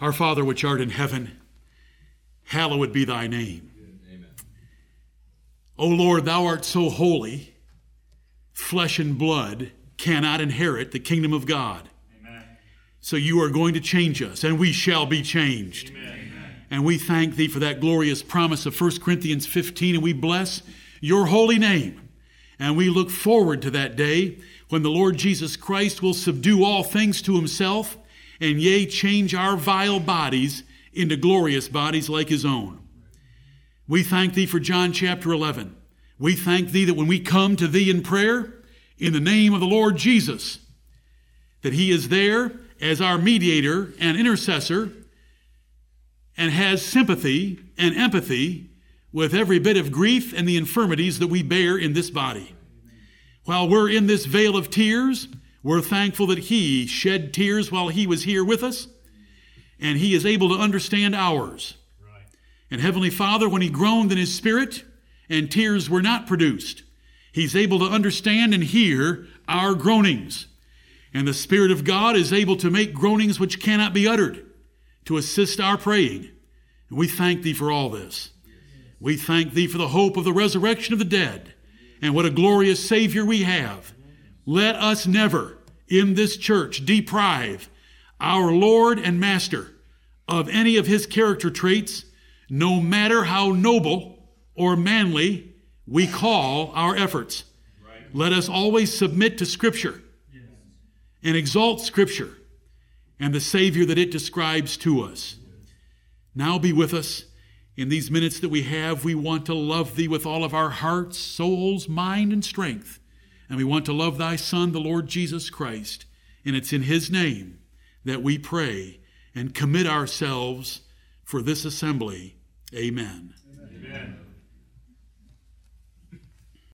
Our Father which art in heaven, hallowed be thy name. Amen. O Lord, thou art so holy, flesh and blood cannot inherit the kingdom of God. Amen. So you are going to change us, and we shall be changed. Amen. And we thank thee for that glorious promise of 1 Corinthians 15, and we bless your holy name. And we look forward to that day when the Lord Jesus Christ will subdue all things to himself, and yea, change our vile bodies into glorious bodies like his own. We thank thee for John chapter 11. We thank thee that when we come to thee in prayer, in the name of the Lord Jesus, that he is there as our mediator and intercessor and has sympathy and empathy with every bit of grief and the infirmities that we bear in this body. While we're in this vale of tears, we're thankful that He shed tears while He was here with us, and He is able to understand ours. Right. And Heavenly Father, when He groaned in His spirit and tears were not produced, He's able to understand and hear our groanings. And the Spirit of God is able to make groanings which cannot be uttered to assist our praying. And we thank thee for all this. We thank thee for the hope of the resurrection of the dead and what a glorious Savior we have. Let us never in this church deprive our Lord and Master of any of his character traits, no matter how noble or manly we call our efforts. Let us always submit to Scripture and exalt Scripture and the Savior that it describes to us. Now be with us. In these minutes that we have, we want to love Thee with all of our hearts, souls, mind, and strength. And we want to love Thy Son, the Lord Jesus Christ. And it's in His name that we pray and commit ourselves for this assembly. Amen.